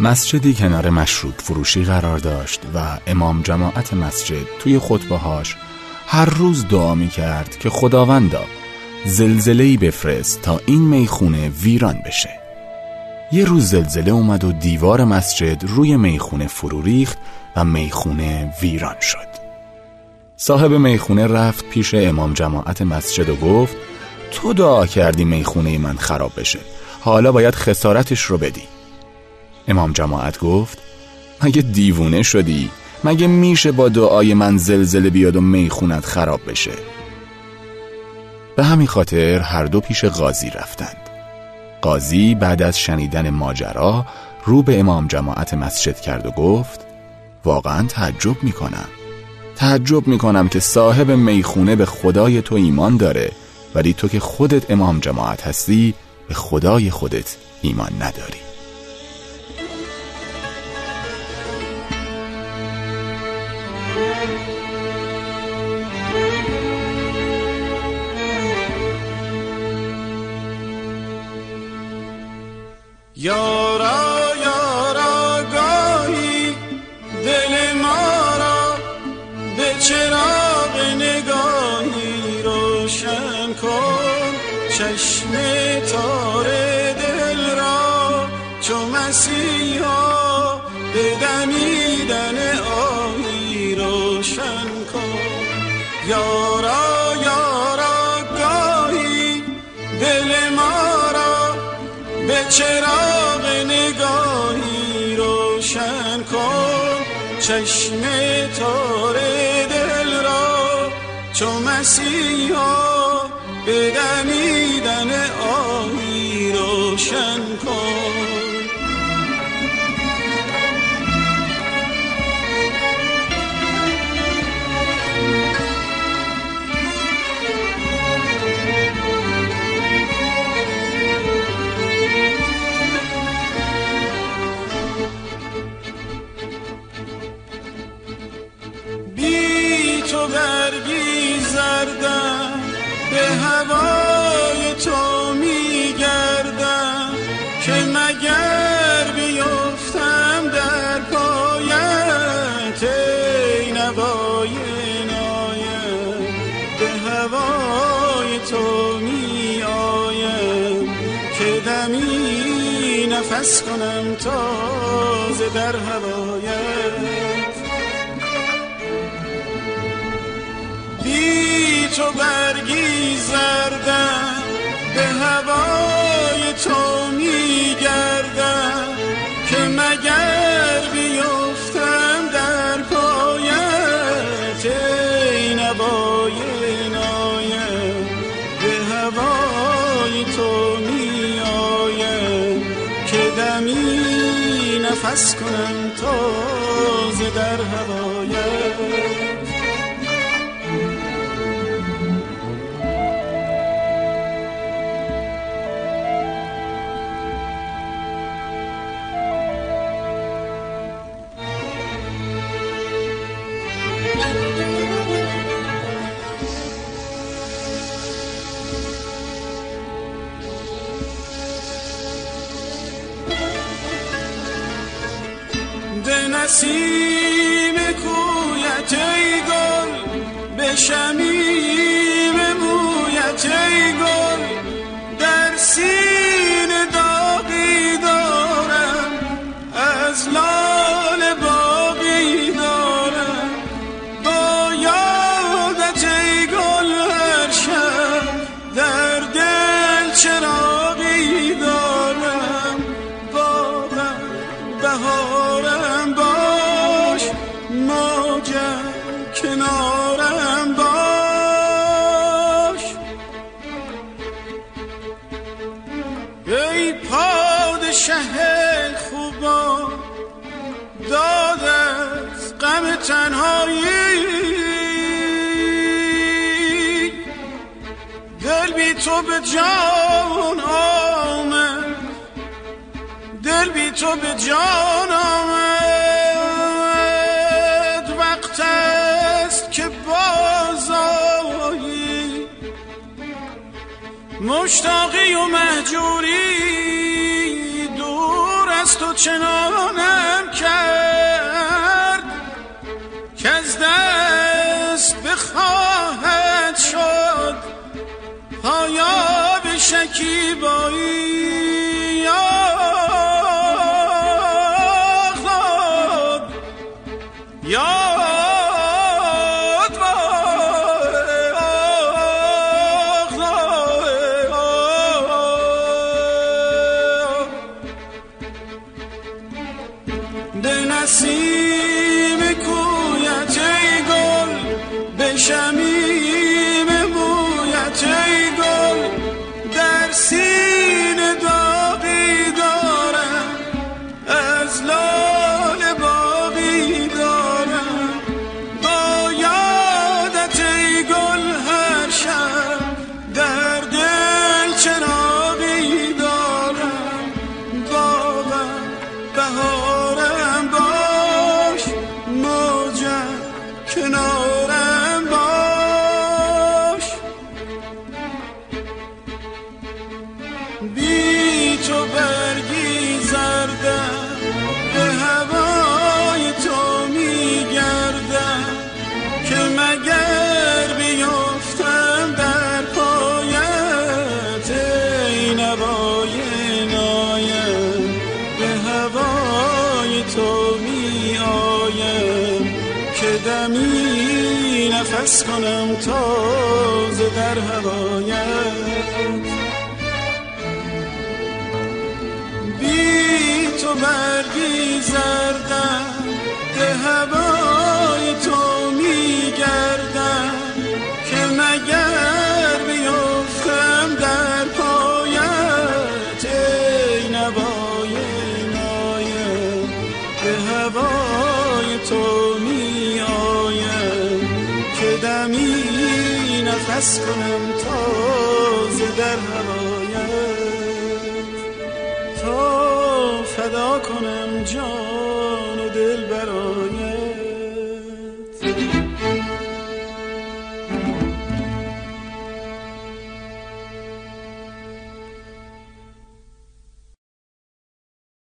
مسجدی کنار مشروب فروشی قرار داشت و امام جماعت مسجد توی خطبهاش هر روز دعا می کرد که خداوندا زلزلهی بفرست تا این می‌خونه ویران بشه. یه روز زلزله اومد و دیوار مسجد روی می‌خونه فرو ریخت و می‌خونه ویران شد. صاحب می‌خونه رفت پیش امام جماعت مسجد و گفت تو دعا کردی می‌خونه من خراب بشه. حالا باید خسارتش رو بدی. امام جماعت گفت مگه دیوونه شدی؟ مگه میشه با دعای من زلزله بیاد و میخونت خراب بشه؟ به همین خاطر هر دو پیش قاضی رفتند. قاضی بعد از شنیدن ماجرا رو به امام جماعت مسجد کرد و گفت واقعا تعجب می‌کنم. تعجب می‌کنم که صاحب می‌خونه به خدای تو ایمان داره ولی تو که خودت امام جماعت هستی به خدای خودت ایمان نداری. یارا یارا گاهی دل ما را به چراغ نگاهی روشن کن چشم تار دل را چو مسیحا به دمیدن آهی روشن کن. یارا یارا گاهی دل ما به چراغ نگاهی روشن کن. چشم تار دل را چو مسیحا به دمی نفس کنم تازه در هوایت. بی تو برگی نفس کنم تازه در هوایت نسیم کویت ای گل به شمیم. پادشه خوبان داد از غم تنهایی. دل بی تو به جان آمد. دل بی تو به جان آمد. وقت است که بازایی مشتاقی و مهجوری. تو چنانم کرد که از دست بخواهد شد. پایا به شکیبایی نفس کنم تازه در هوایت. بی تو برگی زردم به نفس کنم تازه در هوایت تا فدا کنم جان و دل برای